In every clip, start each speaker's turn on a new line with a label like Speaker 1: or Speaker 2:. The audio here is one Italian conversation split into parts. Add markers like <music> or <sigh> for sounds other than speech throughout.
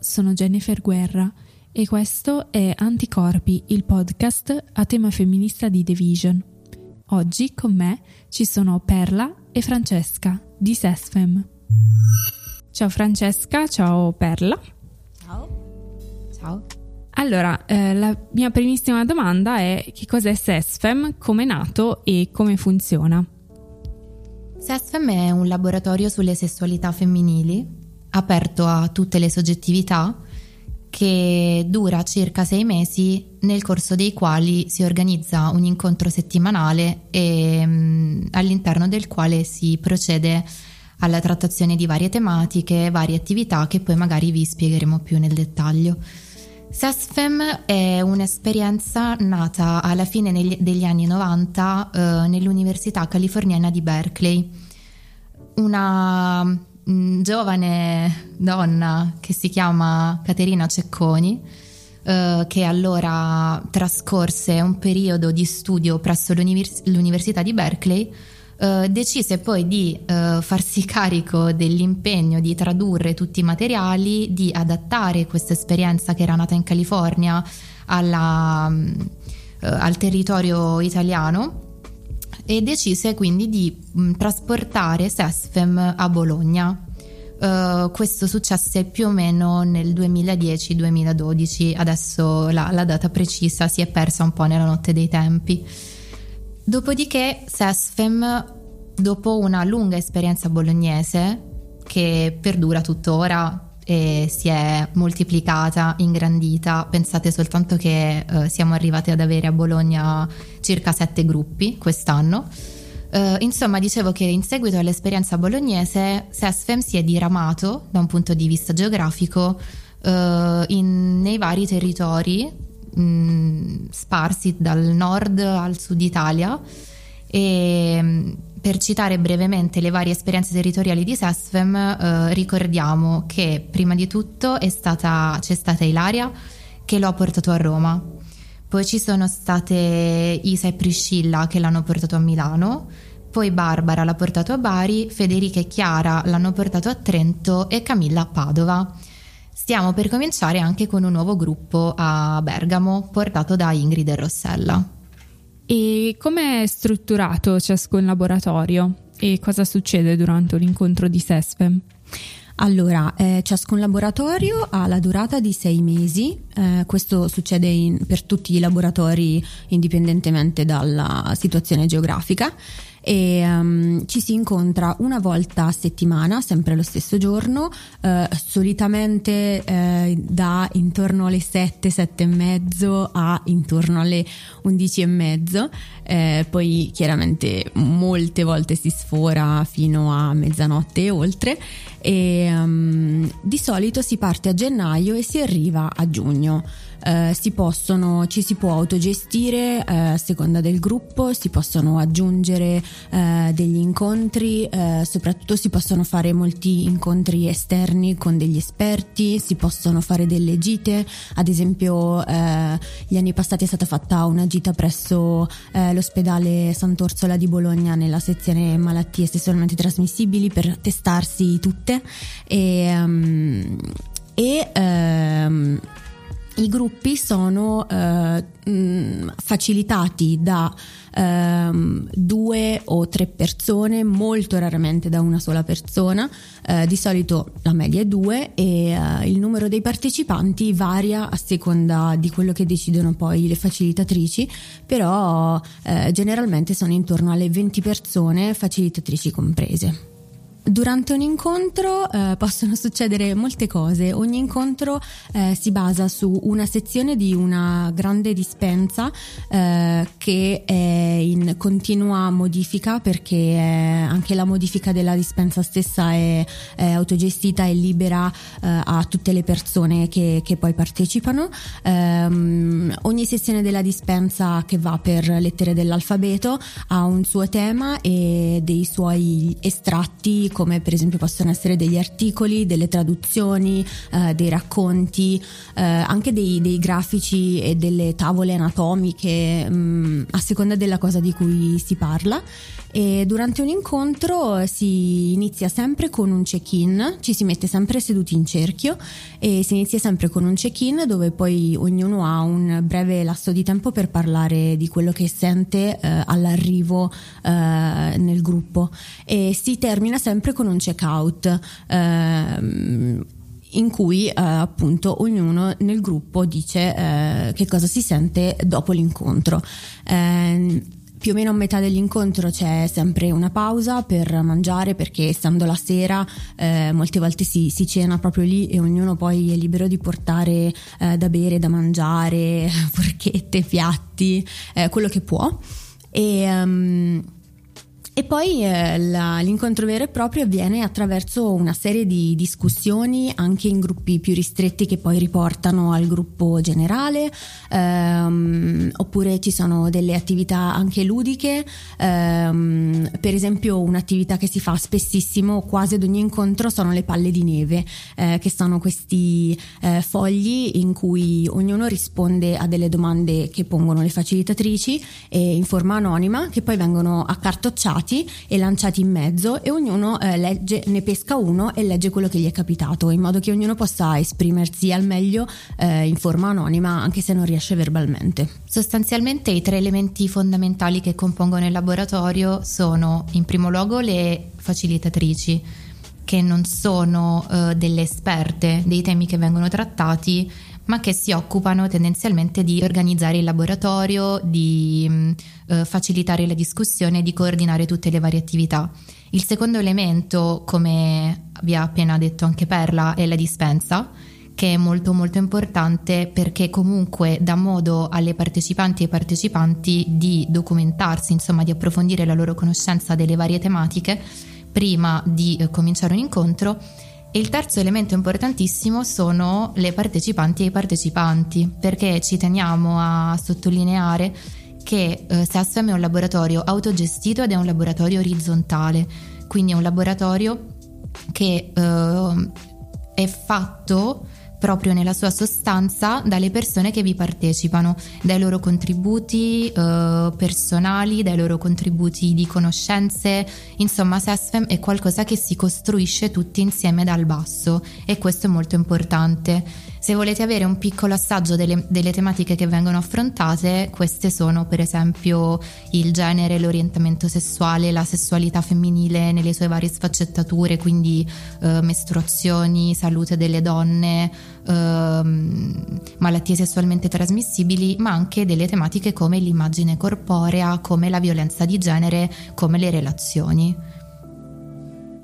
Speaker 1: sono Jennifer Guerra e questo è Anticorpi, il podcast a tema femminista di The Vision. Oggi con me ci sono Perla e Francesca di SESFEM. Ciao Francesca, ciao Perla.
Speaker 2: Ciao. Ciao.
Speaker 1: Allora, eh, la mia primissima domanda è che cos'è SESFEM, come è nato e come funziona?
Speaker 2: SESFEM è un laboratorio sulle sessualità femminili, aperto a tutte le soggettività, che dura circa sei mesi, nel corso dei quali si organizza un incontro settimanale e, mh, all'interno del quale si procede alla trattazione di varie tematiche, varie attività che poi magari vi spiegheremo più nel dettaglio. SESFEM è un'esperienza nata alla fine degli anni 90 eh, nell'Università Californiana di Berkeley. Una mm, giovane donna che si chiama Caterina Cecconi, eh, che allora trascorse un periodo di studio presso l'univers- l'Università di Berkeley, Uh, decise poi di uh, farsi <laughs> carico dell'impegno di tradurre tutti i materiali, di adattare questa esperienza che era nata in California alla, uh, al territorio italiano e decise quindi di mh, trasportare SESFEM a Bologna. Questo successe più o meno nel 2010-2012, adesso la, la data precisa si è persa un po' nella notte dei tempi. Dopodiché SESFEM, dopo una lunga esperienza bolognese che perdura tuttora e si è moltiplicata, ingrandita, pensate soltanto che eh, siamo arrivati ad avere a Bologna circa sette gruppi quest'anno. Uh, insomma, dicevo che in seguito all'esperienza bolognese, SESFEM si è diramato da un punto di vista geografico uh, in, nei vari territori mh, sparsi dal nord al sud Italia. E per citare brevemente le varie esperienze territoriali di SESFEM eh, ricordiamo che prima di tutto stata, c'è stata Ilaria che lo ha portato a Roma poi ci sono state Isa e Priscilla che l'hanno portato a Milano poi Barbara l'ha portato a Bari, Federica e Chiara l'hanno portato a Trento e Camilla a Padova. Stiamo per cominciare anche con un nuovo gruppo a Bergamo, portato da Ingrid e Rossella.
Speaker 1: E come è strutturato ciascun laboratorio e cosa succede durante un incontro di SESFEM?
Speaker 3: Allora, eh, ciascun laboratorio ha la durata di sei mesi, eh, questo succede in, per tutti i laboratori indipendentemente dalla situazione geografica. E um, ci si incontra una volta a settimana, sempre lo stesso giorno, eh, solitamente eh, da intorno alle 7, 7 e mezzo a intorno alle 11 e mezzo, eh, poi chiaramente molte volte si sfora fino a mezzanotte e oltre e um, di solito si parte a gennaio e si arriva a giugno. Eh, si possono, ci si può autogestire eh, a seconda del gruppo, si possono aggiungere eh, degli incontri, soprattutto si possono fare molti incontri esterni con degli esperti, si possono fare delle gite, ad esempio gli anni passati è stata fatta una gita presso l'ospedale Sant'Orsola di Bologna nella sezione malattie sessualmente trasmissibili per testarsi tutte e, um, e um, i gruppi sono mh, facilitati da ehm, due o tre persone, molto raramente da una sola persona, eh, di solito la media è due e eh, il numero dei partecipanti varia a seconda di quello che decidono poi le facilitatrici, però generalmente sono intorno alle 20 persone, facilitatrici comprese. Durante un incontro eh, possono succedere molte cose. Ogni incontro eh, si basa su una sezione di una grande dispensa eh, che è in continua modifica perché anche la modifica della dispensa stessa è, è autogestita e libera eh, a tutte le persone che, che poi partecipano. Um, ogni sezione della dispensa che va per lettere dell'alfabeto ha un suo tema e dei suoi estratti come per esempio possono essere degli articoli, delle traduzioni, eh, dei racconti, eh, anche dei, dei, grafici e delle tavole anatomiche mh, mm, a seconda della cosa di cui si parla. E durante un incontro si inizia sempre con un check-in, ci si mette sempre seduti in cerchio e si inizia sempre con un check-in dove poi ognuno ha un breve lasso di tempo per parlare di quello che sente eh, all'arrivo eh, nel gruppo e si termina sempre con un check-out. Eh, in cui eh, appunto ognuno nel gruppo dice eh, che cosa si sente dopo l'incontro. Eh, più o meno a metà dell'incontro c'è sempre una pausa per mangiare perché essendo la sera eh, molte volte si, si, cena proprio lì e ognuno poi è libero di portare eh, da bere, da mangiare, <laughs> forchette, piatti, eh, quello che può. E, um, e poi eh, la, l'incontro vero e proprio avviene attraverso una serie di discussioni anche in gruppi più ristretti che poi riportano al gruppo generale, ehm, oppure ci sono delle attività anche ludiche, ehm, per esempio un'attività che si fa spessissimo quasi ad ogni incontro sono le palle di neve, eh, che sono questi eh, fogli in cui ognuno risponde a delle domande che pongono le facilitatrici in forma anonima che poi vengono accartocciati lanciati e lanciati in mezzo e ognuno eh, legge, ne pesca uno e legge quello che gli è capitato, in modo che ognuno possa esprimersi al meglio eh, in forma anonima, anche se non riesce verbalmente.
Speaker 2: Sostanzialmente i tre elementi fondamentali che compongono il laboratorio sono in primo luogo le facilitatrici che non sono uh, delle esperte dei temi che vengono trattati, ma che si occupano tendenzialmente di organizzare il laboratorio, di mh, eh, facilitare la discussione, di coordinare tutte le varie attività. Il secondo elemento, come vi ha appena detto anche Perla, è la dispensa che è molto molto importante perché comunque dà modo alle partecipanti e ai partecipanti di documentarsi, insomma di approfondire la loro conoscenza delle varie tematiche prima di eh, cominciare un incontro e il terzo elemento importantissimo sono le partecipanti e i partecipanti, perché ci teniamo a sottolineare che eh, SESFEM è un laboratorio autogestito ed è un laboratorio orizzontale, quindi è un laboratorio che eh, è fatto proprio nella sua sostanza dalle persone che vi partecipano, dai loro contributi eh, personali, dai loro contributi di conoscenze. Insomma, SESFEM è qualcosa che si costruisce tutti insieme dal basso e questo è molto importante. Se volete avere un piccolo assaggio delle, delle, tematiche che vengono affrontate, queste sono per esempio il genere, l'orientamento sessuale, la sessualità femminile nelle sue varie sfaccettature, quindi eh, mestruazioni, salute delle donne, eh, malattie sessualmente trasmissibili, ma anche delle tematiche come l'immagine corporea, come la violenza di genere, come le relazioni.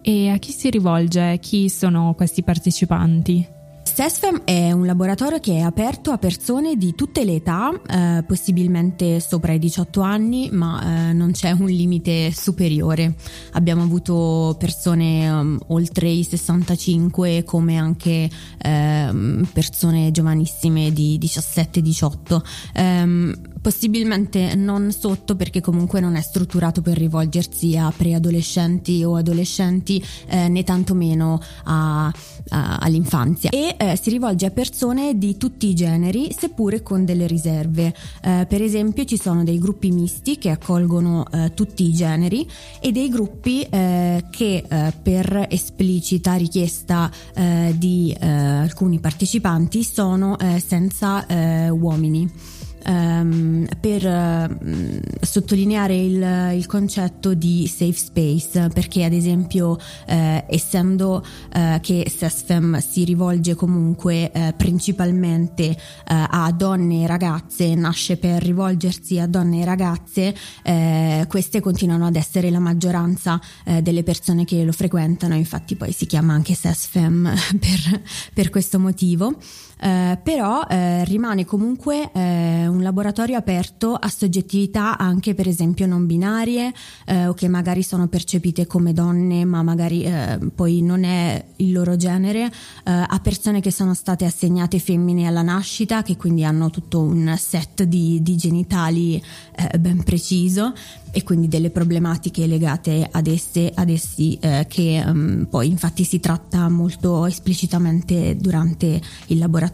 Speaker 1: E a chi si rivolge? Chi sono questi partecipanti?
Speaker 3: SESFEM è un laboratorio che è aperto a persone di tutte le età, eh, possibilmente sopra i 18 anni, ma eh, non c'è un limite superiore. Abbiamo avuto persone um, oltre i 65 come anche eh, persone giovanissime di 17-18. Um, possibilmente non sotto perché comunque non è strutturato per rivolgersi a preadolescenti o adolescenti eh, né tantomeno a, a, all'infanzia. E eh, si rivolge a persone di tutti i generi seppure con delle riserve. Eh, per esempio ci sono dei gruppi misti che accolgono eh, tutti i generi e dei gruppi eh, che eh, per esplicita richiesta di alcuni partecipanti sono senza uomini um, per uh, sottolineare il, il, concetto di safe space perché ad esempio uh, essendo uh, che SESFEM si rivolge comunque principalmente a donne e ragazze nasce per rivolgersi a donne e ragazze queste continuano ad essere la maggioranza delle persone che lo frequentano. Infatti poi si chiama anche SESFEM <laughs> per, per questo motivo eh, però eh, rimane comunque eh, un laboratorio aperto a soggettività anche per esempio non binarie eh, o che magari sono percepite come donne ma magari eh, poi non è il loro genere, a persone che sono state assegnate femmine alla nascita, che quindi hanno tutto un set di, di genitali ben preciso e quindi delle problematiche legate ad esse, ad essi che um, poi infatti si tratta molto esplicitamente durante il laboratorio,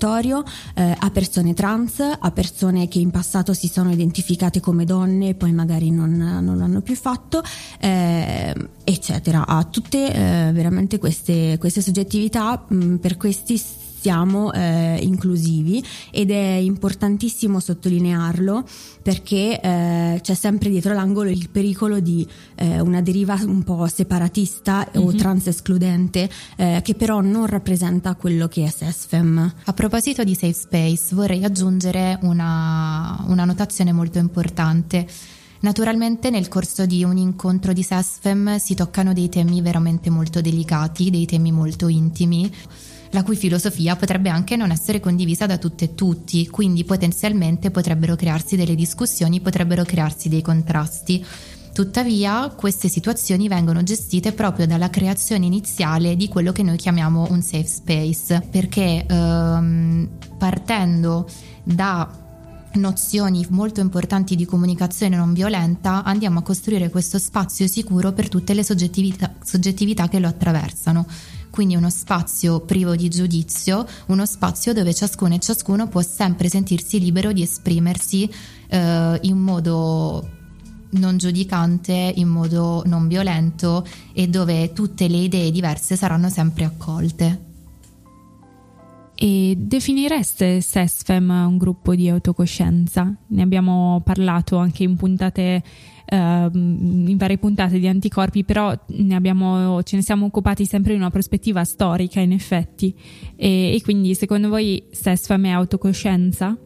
Speaker 3: eh, a persone trans, a persone che in passato si sono identificate come donne e poi magari non, non l'hanno più fatto, eh, eccetera. A tutte eh, veramente queste, queste soggettività, mh, per questi siamo eh, inclusivi ed è importantissimo sottolinearlo perché eh, c'è sempre dietro l'angolo il pericolo di eh, una deriva un po' separatista mm-hmm. o mhm. trans escludente eh, che però non rappresenta quello che è SESFEM.
Speaker 2: A proposito di safe space vorrei aggiungere una, una notazione molto importante. Naturalmente nel corso di un incontro di SESFEM si toccano dei temi veramente molto delicati, dei temi molto intimi la cui filosofia potrebbe anche non essere condivisa da tutte e tutti, quindi potenzialmente potrebbero crearsi delle discussioni, potrebbero crearsi dei contrasti. Tuttavia queste situazioni vengono gestite proprio dalla creazione iniziale di quello che noi chiamiamo un safe space, perché ehm, partendo da nozioni molto importanti di comunicazione non violenta andiamo a costruire questo spazio sicuro per tutte le soggettività, soggettività che lo attraversano quindi uno spazio privo di giudizio, uno spazio dove ciascuno e ciascuno può sempre sentirsi libero di esprimersi eh, in modo non giudicante, in modo non violento e dove tutte le idee diverse saranno sempre accolte.
Speaker 1: E definireste SESFEM un gruppo di autocoscienza? Ne abbiamo parlato anche in puntate in varie puntate di anticorpi, però ne abbiamo, ce ne siamo occupati sempre in una prospettiva storica, in effetti. E, e quindi, secondo voi, SESFAM è autocoscienza?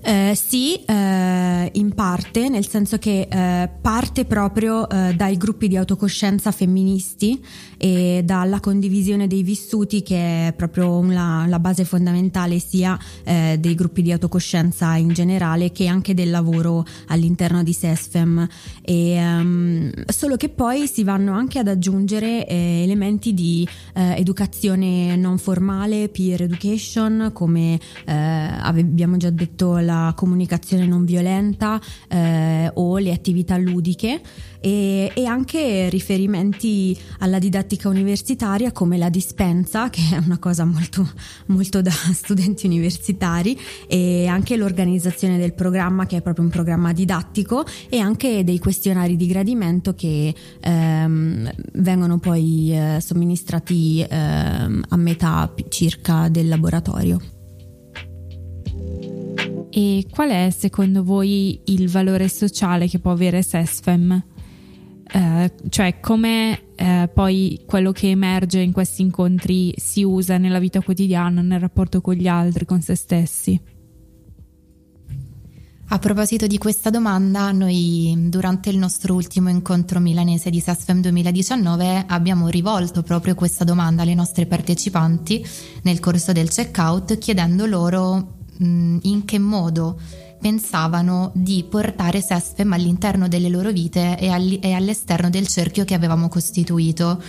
Speaker 3: Eh, sì, eh, in parte, nel senso che eh, parte proprio eh, dai gruppi di autocoscienza femministi e dalla condivisione dei vissuti che è proprio la, la base fondamentale sia eh, dei gruppi di autocoscienza in generale che anche del lavoro all'interno di SESFEM. E, um, solo che poi si vanno anche ad aggiungere elementi di educazione non formale, peer education, come abbiamo già detto la comunicazione non violenta eh, o le attività ludiche e, e, anche riferimenti alla didattica universitaria come la dispensa, che è una cosa molto, molto da <laughs> studenti universitari, e anche l'organizzazione del programma, che è proprio un programma didattico, e anche dei questionari di gradimento che ehm, vengono poi eh, somministrati ehm, a metà circa del laboratorio.
Speaker 1: E qual è secondo voi il valore sociale che può avere SESFEM? Eh, cioè come eh, poi quello che emerge in questi incontri si usa nella vita quotidiana, nel rapporto con gli altri, con se stessi?
Speaker 2: A proposito di questa domanda, noi durante il nostro ultimo incontro milanese di SESFEM 2019 abbiamo rivolto proprio questa domanda alle nostre partecipanti nel corso del checkout chiedendo loro in che modo pensavano di portare Sesfem all'interno delle loro vite e, all- all'esterno del cerchio che avevamo costituito.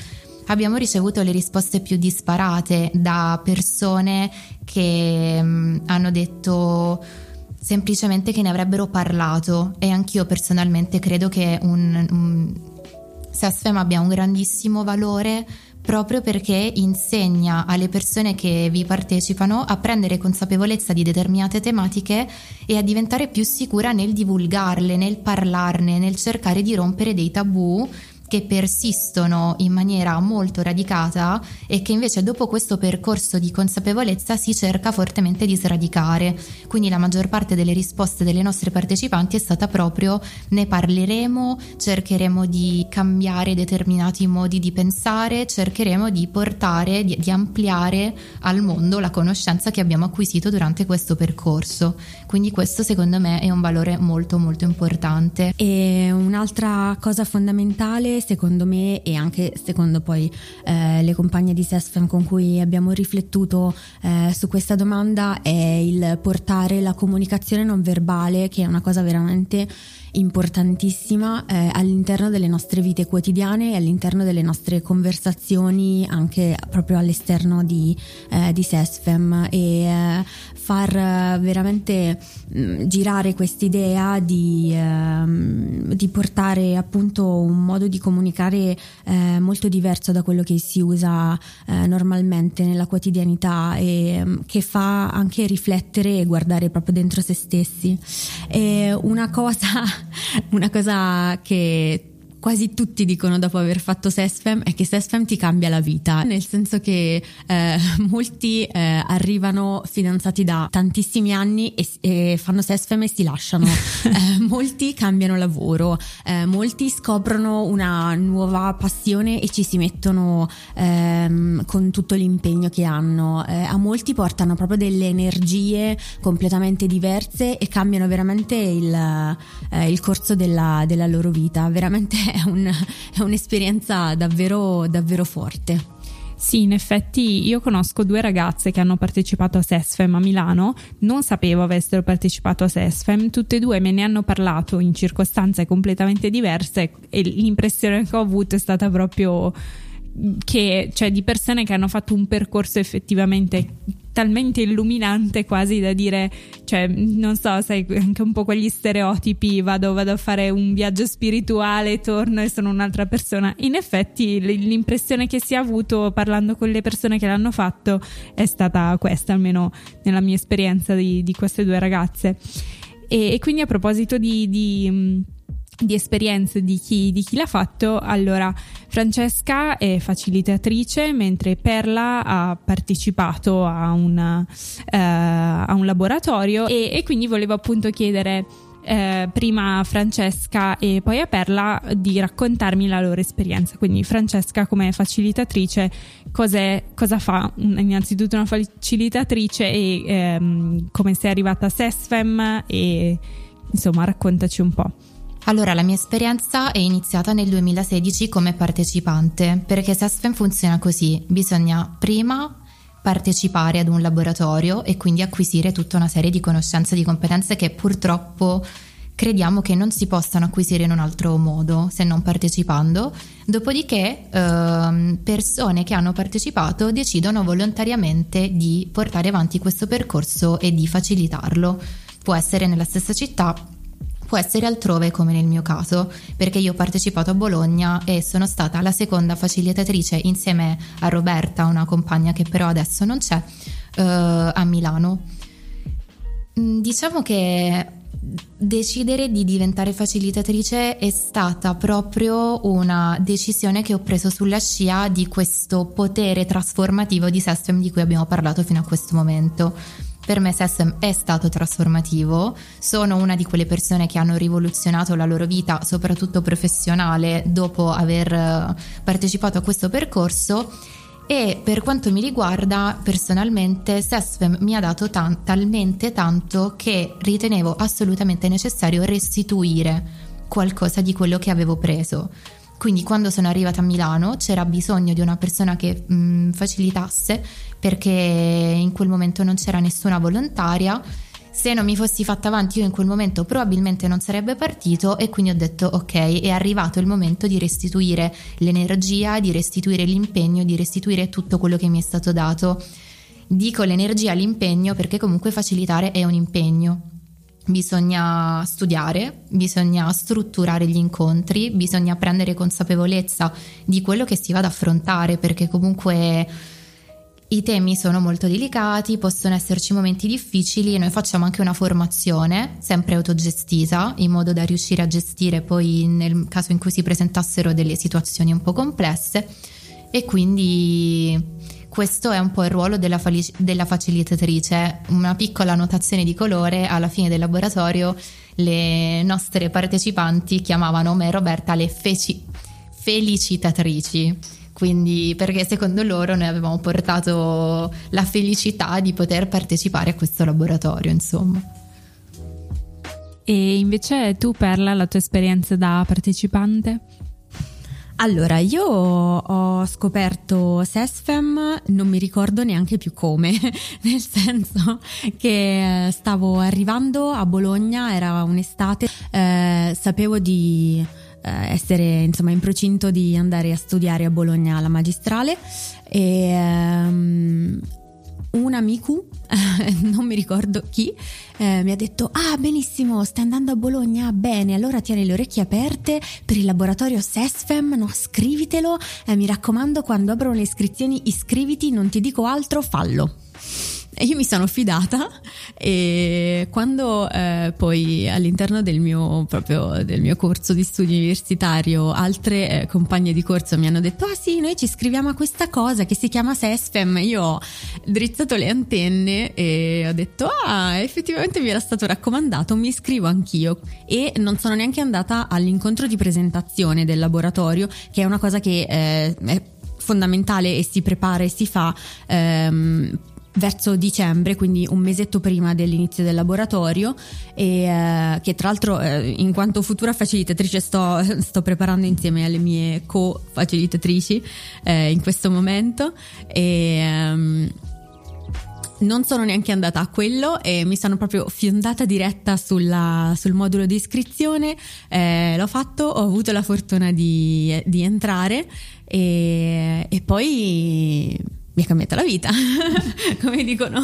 Speaker 2: Abbiamo ricevuto le risposte più disparate da persone che mh, hanno detto semplicemente che ne avrebbero parlato e anch'io personalmente credo che un, un SESFEM abbia un grandissimo valore proprio perché insegna alle persone che vi partecipano a prendere consapevolezza di determinate tematiche e a diventare più sicura nel divulgarle, nel parlarne, nel cercare di rompere dei tabù che persistono in maniera molto radicata e che invece dopo questo percorso di consapevolezza si cerca fortemente di sradicare. Quindi la maggior parte delle risposte delle nostre partecipanti è stata proprio ne parleremo, cercheremo di cambiare determinati modi di pensare, cercheremo di portare, di, di ampliare al mondo la conoscenza che abbiamo acquisito durante questo percorso. Quindi questo secondo me è un valore molto molto importante.
Speaker 3: E un'altra cosa fondamentale secondo me e anche secondo poi eh, le compagne di SESFEM con cui abbiamo riflettuto eh, su questa domanda è il portare la comunicazione non verbale che è una cosa veramente importantissima eh, all'interno delle nostre vite quotidiane e all'interno delle nostre conversazioni anche proprio all'esterno di, eh, di SESFEM e eh, far veramente mh, mm, girare quest'idea di, ehm, di, portare appunto un modo di comunicare eh, molto diverso da quello che si usa eh, normalmente nella quotidianità e mm, che fa anche riflettere e guardare proprio dentro se stessi. E una cosa una cosa che quasi tutti dicono dopo aver fatto Sesfem è che Sesfem ti cambia la vita, nel senso che eh, <laughs> molti eh, arrivano fidanzati da tantissimi anni e, e fanno Sesfem e si lasciano, <laughs> eh, molti cambiano lavoro, eh, molti scoprono una nuova passione e ci si mettono ehm, con tutto l'impegno che hanno, eh, a molti portano proprio delle energie completamente diverse e cambiano veramente il, eh, il corso della, della loro vita, veramente è, un, è un'esperienza davvero, davvero forte.
Speaker 1: Sì, in effetti io conosco due ragazze che hanno partecipato a SESFEM a Milano, non sapevo avessero partecipato a SESFEM, tutte e due me ne hanno parlato in circostanze completamente diverse e l'impressione che ho avuto è stata proprio che, cioè, di persone che hanno fatto un percorso effettivamente talmente illuminante quasi da dire, cioè, non so, sai, anche un po' quegli stereotipi, vado, vado a fare un viaggio spirituale, torno e sono un'altra persona. In effetti l'impressione che si è avuto parlando con le persone che l'hanno fatto è stata questa, almeno nella mia esperienza di, di queste due ragazze. E, e, quindi a proposito di, di di esperienze di chi, di chi, l'ha fatto. Allora, Francesca è facilitatrice, mentre Perla ha partecipato a, una, uh, a un laboratorio e, e, quindi volevo appunto chiedere eh, prima a Francesca e poi a Perla di raccontarmi la loro esperienza. Quindi Francesca come facilitatrice cosa fa? Innanzitutto una facilitatrice e ehm, come sei arrivata a SESFEM e insomma raccontaci un po'.
Speaker 2: Allora, la mia esperienza è iniziata nel 2016 come partecipante, perché SESFEM funziona così, bisogna prima partecipare ad un laboratorio e quindi acquisire tutta una serie di conoscenze e di competenze che purtroppo crediamo che non si possano acquisire in un altro modo se non partecipando. Dopodiché ehm, persone che hanno partecipato decidono volontariamente di portare avanti questo percorso e di facilitarlo. Può essere nella stessa città può essere altrove come nel mio caso, perché io ho partecipato a Bologna e sono stata la seconda facilitatrice insieme a Roberta, una compagna che però adesso non c'è, uh, a Milano. Mm, diciamo che decidere di diventare facilitatrice è stata proprio una decisione che ho preso sulla scia di questo potere trasformativo di System di cui abbiamo parlato fino a questo momento per me SESM è stato trasformativo, sono una di quelle persone che hanno rivoluzionato la loro vita, soprattutto professionale, dopo aver eh, partecipato a questo percorso e per quanto mi riguarda personalmente SESFEM mi ha dato tan- talmente tanto che ritenevo assolutamente necessario restituire qualcosa di quello che avevo preso. Quindi quando sono arrivata a Milano c'era bisogno di una persona che mh, mm, facilitasse perché in quel momento non c'era nessuna volontaria. Se non mi fossi fatta avanti io in quel momento probabilmente non sarebbe partito e quindi ho detto ok, è arrivato il momento di restituire l'energia, di restituire l'impegno, di restituire tutto quello che mi è stato dato. Dico l'energia, l'impegno perché comunque facilitare è un impegno bisogna studiare, bisogna strutturare gli incontri, bisogna prendere consapevolezza di quello che si va ad affrontare perché comunque i temi sono molto delicati, possono esserci momenti difficili e noi facciamo anche una formazione sempre autogestita in modo da riuscire a gestire poi nel caso in cui si presentassero delle situazioni un po' complesse. E quindi questo è un po' il ruolo della, falic- della facilitatrice, una piccola notazione di colore alla fine del laboratorio le nostre partecipanti chiamavano me e Roberta le feci- felicitatrici. Quindi, perché secondo loro noi avevamo portato la felicità di poter partecipare a questo laboratorio, insomma.
Speaker 1: E invece tu, Perla, la tua esperienza da partecipante?
Speaker 3: Allora, io ho scoperto SESFEM, non mi ricordo neanche più come, <laughs> nel senso che eh, stavo arrivando a Bologna, era un'estate, eh, sapevo di eh, essere insomma in procinto di andare a studiare a Bologna alla magistrale e um, un amico, <laughs> non mi ricordo chi, eh, mi ha detto: Ah, benissimo, stai andando a Bologna? Bene, allora tieni le orecchie aperte per il laboratorio SESFEM, no, scrivitelo. Eh, mi raccomando, quando aprono le iscrizioni, iscriviti, non ti dico altro, fallo. E <laughs> io mi sono fidata e quando eh, poi all'interno del mio, proprio, del mio corso di studio universitario altre eh, compagne di corso mi hanno detto ah sì noi ci iscriviamo a questa cosa che si chiama SESFEM. Io ho drizzato le antenne e ho detto ah effettivamente mi era stato raccomandato mi iscrivo anch'io. E non sono neanche andata all'incontro di presentazione del laboratorio che è una cosa che eh, è fondamentale e si prepara e si fa ehm, verso dicembre, quindi un mesetto prima dell'inizio del laboratorio. E eh, che tra l'altro eh, in quanto futura facilitatrice sto, <laughs> sto, preparando insieme alle mie co-facilitatrici eh, in questo momento. E ehm, non sono neanche andata a quello e mi sono proprio fiondata diretta sulla, sul modulo di iscrizione, eh, l'ho fatto, ho avuto la fortuna di, di entrare e, e poi mi ha cambiata la vita, <laughs> come dicono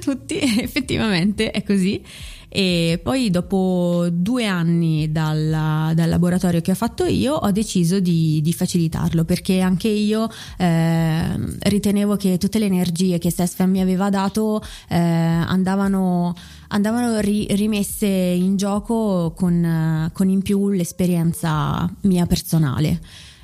Speaker 3: tutti, effettivamente è così. E poi dopo due anni dal, dal, laboratorio che ho fatto io ho deciso di, di facilitarlo perché anche io eh, ritenevo che tutte le energie che SESFEM mi aveva dato eh, andavano, andavano ri, rimesse in gioco con, con in più l'esperienza mia personale.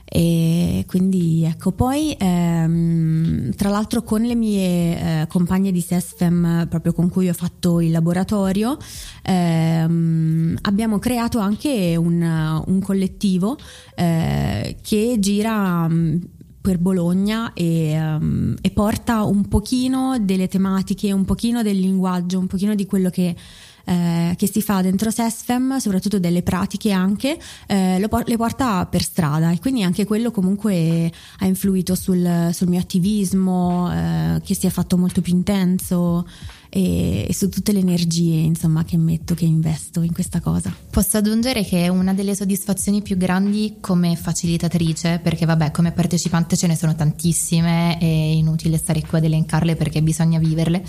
Speaker 3: E quindi ecco, poi ehm, tra l'altro con le mie eh, compagne di SESFEM, proprio con cui ho fatto il laboratorio, ehm, abbiamo creato anche un, un collettivo eh, che gira mm, per Bologna e, um, e, porta un pochino delle tematiche, un pochino del linguaggio, un pochino di quello che eh, che si fa dentro SESFEM, soprattutto delle pratiche anche, eh, lo, le porta per strada e quindi anche quello comunque ha influito sul, sul mio attivismo eh, che si è fatto molto più intenso e, e, su tutte le energie insomma che metto, che investo in questa cosa.
Speaker 2: Posso aggiungere che una delle soddisfazioni più grandi come facilitatrice, perché vabbè come partecipante ce ne sono tantissime, è inutile stare qua ad elencarle perché bisogna viverle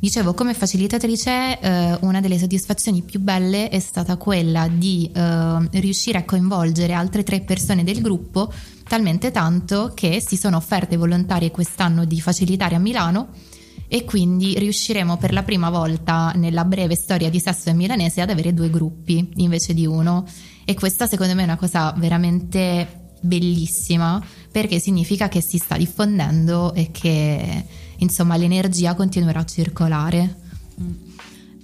Speaker 2: Dicevo, come facilitatrice eh, una delle soddisfazioni più belle è stata quella di eh, riuscire a coinvolgere altre tre persone del gruppo, talmente tanto che si sono offerte volontarie quest'anno di facilitare a Milano e quindi riusciremo per la prima volta nella breve storia di Sesso e Milanese ad avere due gruppi invece di uno. E questa secondo me è una cosa veramente bellissima perché significa che si sta diffondendo e che insomma l'energia continuerà a circolare.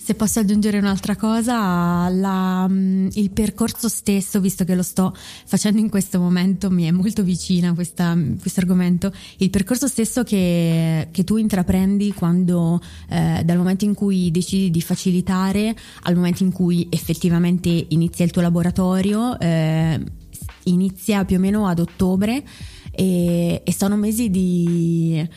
Speaker 3: Se posso aggiungere un'altra cosa, la, mm, il percorso stesso, visto che lo sto facendo in questo momento, mi è molto vicina questo argomento, il percorso stesso che, che tu intraprendi quando, eh, dal momento in cui decidi di facilitare al momento in cui effettivamente inizia il tuo laboratorio, eh, inizia più o meno ad ottobre e, e sono mesi di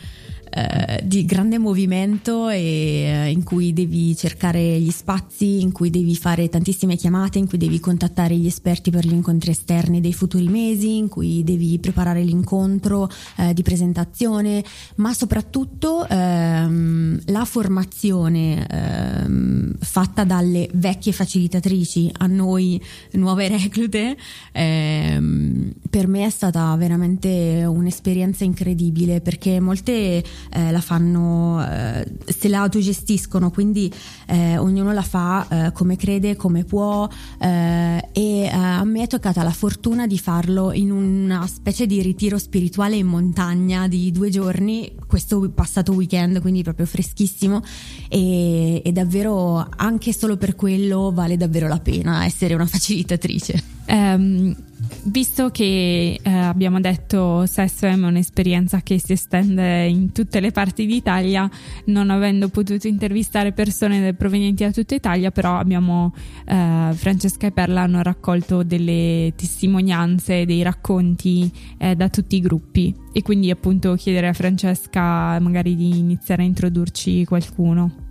Speaker 3: eh, di grande movimento e eh, in cui devi cercare gli spazi, in cui devi fare tantissime chiamate, in cui devi contattare gli esperti per gli incontri esterni dei futuri mesi, in cui devi preparare l'incontro eh, di presentazione, ma soprattutto ehm, la formazione ehm, fatta dalle vecchie facilitatrici a noi nuove reclute ehm, per me è stata veramente un'esperienza incredibile perché molte eh, la fanno, eh, se la autogestiscono, quindi eh, ognuno la fa eh, come crede, come può eh, e a me è toccata la fortuna di farlo in una specie di ritiro spirituale in montagna di due giorni, questo passato weekend, quindi proprio freschissimo e, e davvero anche solo per quello vale davvero la pena essere una facilitatrice.
Speaker 1: Um, visto che eh, abbiamo detto SESFEM è un'esperienza che si estende in tutte le parti d'Italia, non avendo potuto intervistare persone provenienti da tutta Italia, però abbiamo eh, Francesca e Perla hanno raccolto delle testimonianze, dei racconti eh, da tutti i gruppi e quindi appunto chiedere a Francesca magari di iniziare a introdurci qualcuno.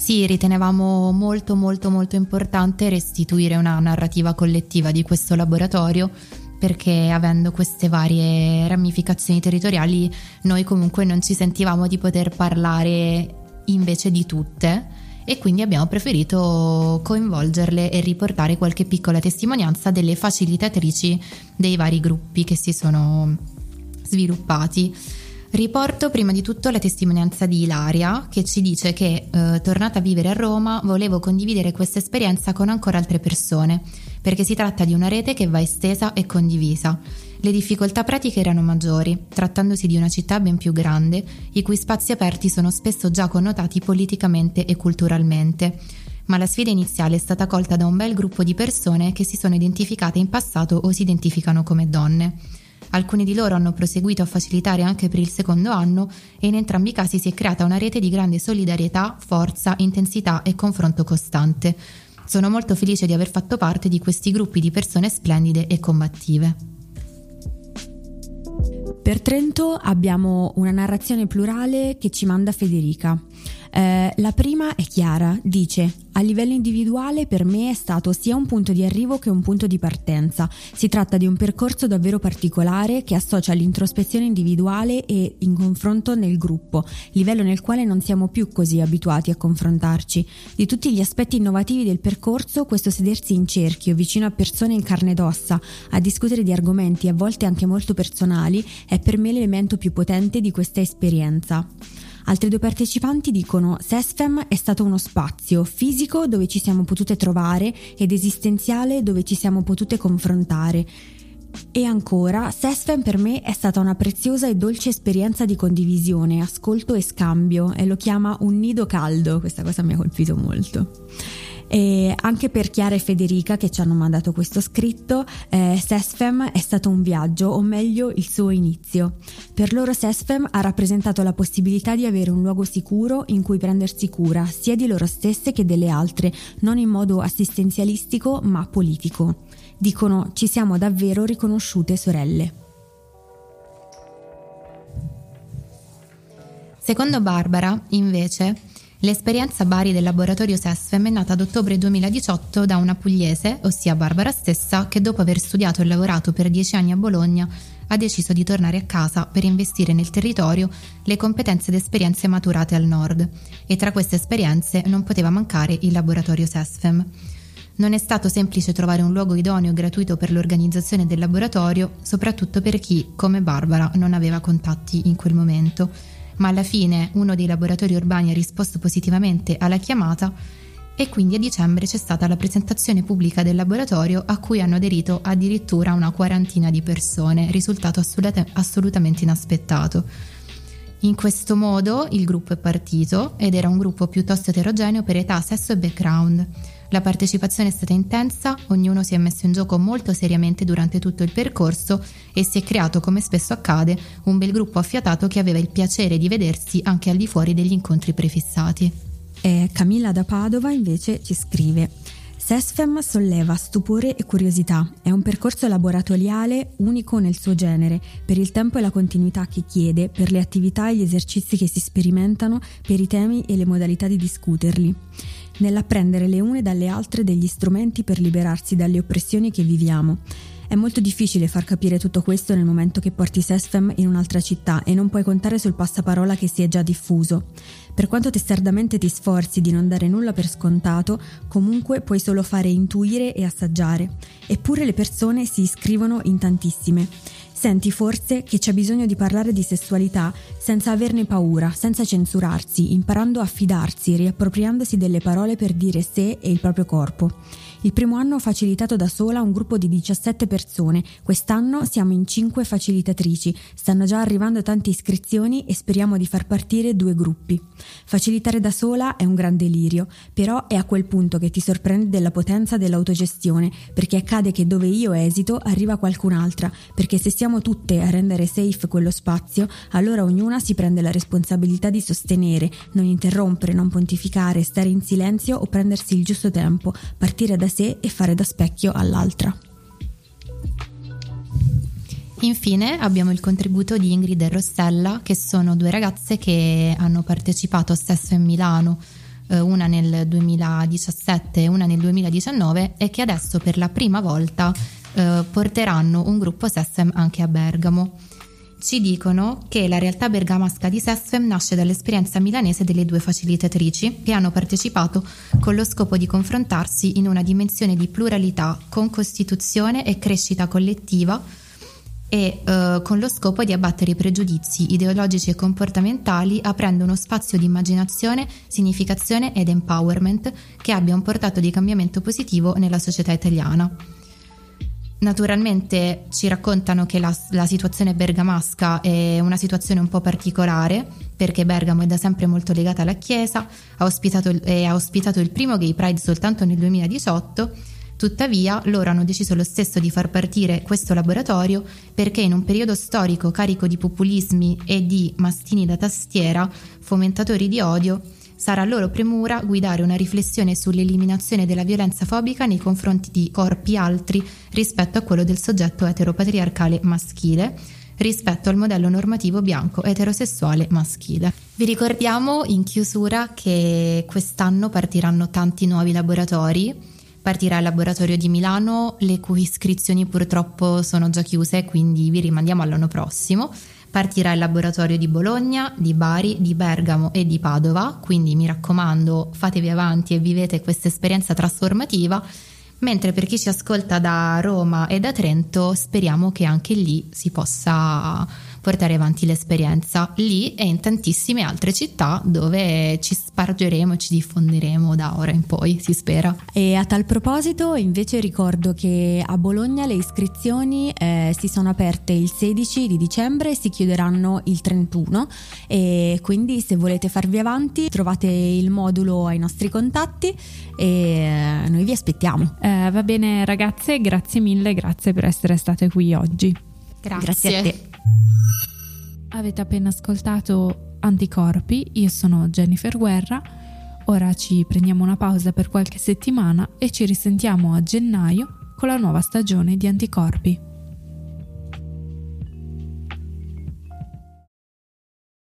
Speaker 2: Sì, ritenevamo molto molto molto importante restituire una narrativa collettiva di questo laboratorio perché avendo queste varie ramificazioni territoriali noi comunque non ci sentivamo di poter parlare invece di tutte e quindi abbiamo preferito coinvolgerle e riportare qualche piccola testimonianza delle facilitatrici dei vari gruppi che si sono sviluppati. Riporto prima di tutto la testimonianza di Ilaria che ci dice che eh, tornata a vivere a Roma volevo condividere questa esperienza con ancora altre persone perché si tratta di una rete che va estesa e condivisa. Le difficoltà pratiche erano maggiori, trattandosi di una città ben più grande, i cui spazi aperti sono spesso già connotati politicamente e culturalmente. Ma la sfida iniziale è stata colta da un bel gruppo di persone che si sono identificate in passato o si identificano come donne. Alcuni di loro hanno proseguito a facilitare anche per il secondo anno e in entrambi i casi si è creata una rete di grande solidarietà, forza, intensità e confronto costante. Sono molto felice di aver fatto parte di questi gruppi di persone splendide e combattive.
Speaker 3: Per Trento abbiamo una narrazione plurale che ci manda Federica. Eh, la prima è chiara, dice a livello individuale per me è stato sia un punto di arrivo che un punto di partenza. Si tratta di un percorso davvero particolare che associa l'introspezione individuale e in confronto nel gruppo, livello nel quale non siamo più così abituati a confrontarci. Di tutti gli aspetti innovativi del percorso, questo sedersi in cerchio, vicino a persone in carne ed ossa, a discutere di argomenti a volte anche molto personali, è per me l'elemento più potente di questa esperienza. Altri due partecipanti dicono SESFEM è stato uno spazio fisico dove ci siamo potute trovare ed esistenziale dove ci siamo potute confrontare. E ancora, SESFEM per me è stata una preziosa e dolce esperienza di condivisione, ascolto e scambio e lo chiama un nido caldo, questa cosa mi ha colpito molto. E anche per Chiara e Federica che ci hanno mandato questo scritto, eh, Sesfem è stato un viaggio, o meglio il suo inizio. Per loro Sesfem ha rappresentato la possibilità di avere un luogo sicuro in cui prendersi cura sia di loro stesse che delle altre, non in modo assistenzialistico ma politico. Dicono ci siamo davvero riconosciute sorelle.
Speaker 2: Secondo Barbara, invece, L'esperienza Bari del laboratorio SESFEM è nata ad ottobre 2018 da una pugliese, ossia Barbara stessa, che dopo aver studiato e lavorato per dieci anni a Bologna ha deciso di tornare a casa per investire nel territorio le competenze ed esperienze maturate al nord e tra queste esperienze non poteva mancare il laboratorio SESFEM. Non è stato semplice trovare un luogo idoneo e gratuito per l'organizzazione del laboratorio, soprattutto per chi, come Barbara, non aveva contatti in quel momento ma alla fine uno dei laboratori urbani ha risposto positivamente alla chiamata e quindi a dicembre c'è stata la presentazione pubblica del laboratorio a cui hanno aderito addirittura una quarantina di persone, risultato assolutamente inaspettato. In questo modo il gruppo è partito ed era un gruppo piuttosto eterogeneo per età, sesso e background. La partecipazione è stata intensa, ognuno si è messo in gioco molto seriamente durante tutto il percorso e si è creato, come spesso accade, un bel gruppo affiatato che aveva il piacere di vedersi anche al di fuori degli incontri prefissati.
Speaker 3: E Camilla da Padova invece ci scrive SESFEM solleva stupore e curiosità. È un percorso laboratoriale unico nel suo genere, per il tempo e la continuità che chiede, per le attività e gli esercizi che si sperimentano, per i temi e le modalità di discuterli nell'apprendere le une dalle altre degli strumenti per liberarsi dalle oppressioni che viviamo. È molto difficile far capire tutto questo nel momento che porti Sesfem in un'altra città e non puoi contare sul passaparola che si è già diffuso. Per quanto testardamente ti sforzi di non dare nulla per scontato, comunque puoi solo fare intuire e assaggiare. Eppure le persone si iscrivono in tantissime. Senti forse che c'è bisogno di parlare di sessualità senza averne paura, senza censurarsi, imparando a fidarsi, riappropriandosi delle parole per dire sé e il proprio corpo. Il primo anno ho facilitato da sola un gruppo di 17 persone, quest'anno siamo in 5 facilitatrici, stanno già arrivando tante iscrizioni e speriamo di far partire due gruppi. Facilitare da sola è un gran delirio, però è a quel punto che ti sorprende della potenza dell'autogestione, perché accade che dove io esito arriva qualcun'altra, perché se siamo tutte a rendere safe quello spazio, allora ognuna si prende la responsabilità di sostenere, non interrompere, non pontificare, stare in silenzio o prendersi il giusto tempo, partire da sé e fare da specchio all'altra.
Speaker 2: Infine abbiamo il contributo di Ingrid e Rossella, che sono due ragazze che hanno partecipato Stesso in Milano, eh, una nel 2017 e una nel 2019, e che adesso per la prima volta eh, porteranno un gruppo SESSEM anche a Bergamo ci dicono che la realtà bergamasca di Sesfem nasce dall'esperienza milanese delle due facilitatrici che hanno partecipato con lo scopo di confrontarsi in una dimensione di pluralità, con costituzione e crescita collettiva e eh, con lo scopo di abbattere i pregiudizi ideologici e comportamentali aprendo uno spazio di immaginazione, significazione ed empowerment che abbia un portato di cambiamento positivo nella società italiana. Naturalmente ci raccontano che la, la, situazione bergamasca è una situazione un po' particolare perché Bergamo è da sempre molto legata alla Chiesa, ha ospitato, e ha ospitato il primo Gay Pride soltanto nel 2018, tuttavia loro hanno deciso lo stesso di far partire questo laboratorio perché in un periodo storico carico di populismi e di mastini da tastiera, fomentatori di odio, sarà loro premura guidare una riflessione sull'eliminazione della violenza fobica nei confronti di corpi altri rispetto a quello del soggetto eteropatriarcale maschile rispetto al modello normativo bianco eterosessuale maschile. Vi ricordiamo in chiusura che quest'anno partiranno tanti nuovi laboratori. Partirà il laboratorio di Milano, le cui iscrizioni purtroppo sono già chiuse, quindi vi rimandiamo all'anno prossimo. Partirà il laboratorio di Bologna, di Bari, di Bergamo e di Padova, quindi mi raccomando fatevi avanti e vivete questa esperienza trasformativa, mentre per chi ci ascolta da Roma e da Trento speriamo che anche lì si possa portare avanti l'esperienza lì e in tantissime altre città dove ci spargeremo e ci diffonderemo da ora in poi, si spera.
Speaker 3: E a tal proposito invece ricordo che a Bologna le iscrizioni eh, si sono aperte il 16 di dicembre e si chiuderanno il 31 e quindi se volete farvi avanti trovate il modulo ai nostri contatti e eh, noi vi aspettiamo.
Speaker 1: Eh, va bene ragazze, grazie mille, grazie per essere state qui oggi.
Speaker 2: Grazie, grazie a te.
Speaker 1: Avete appena ascoltato Anticorpi, io sono Jennifer Guerra, ora ci prendiamo una pausa per qualche settimana e ci risentiamo a gennaio con la nuova stagione di Anticorpi.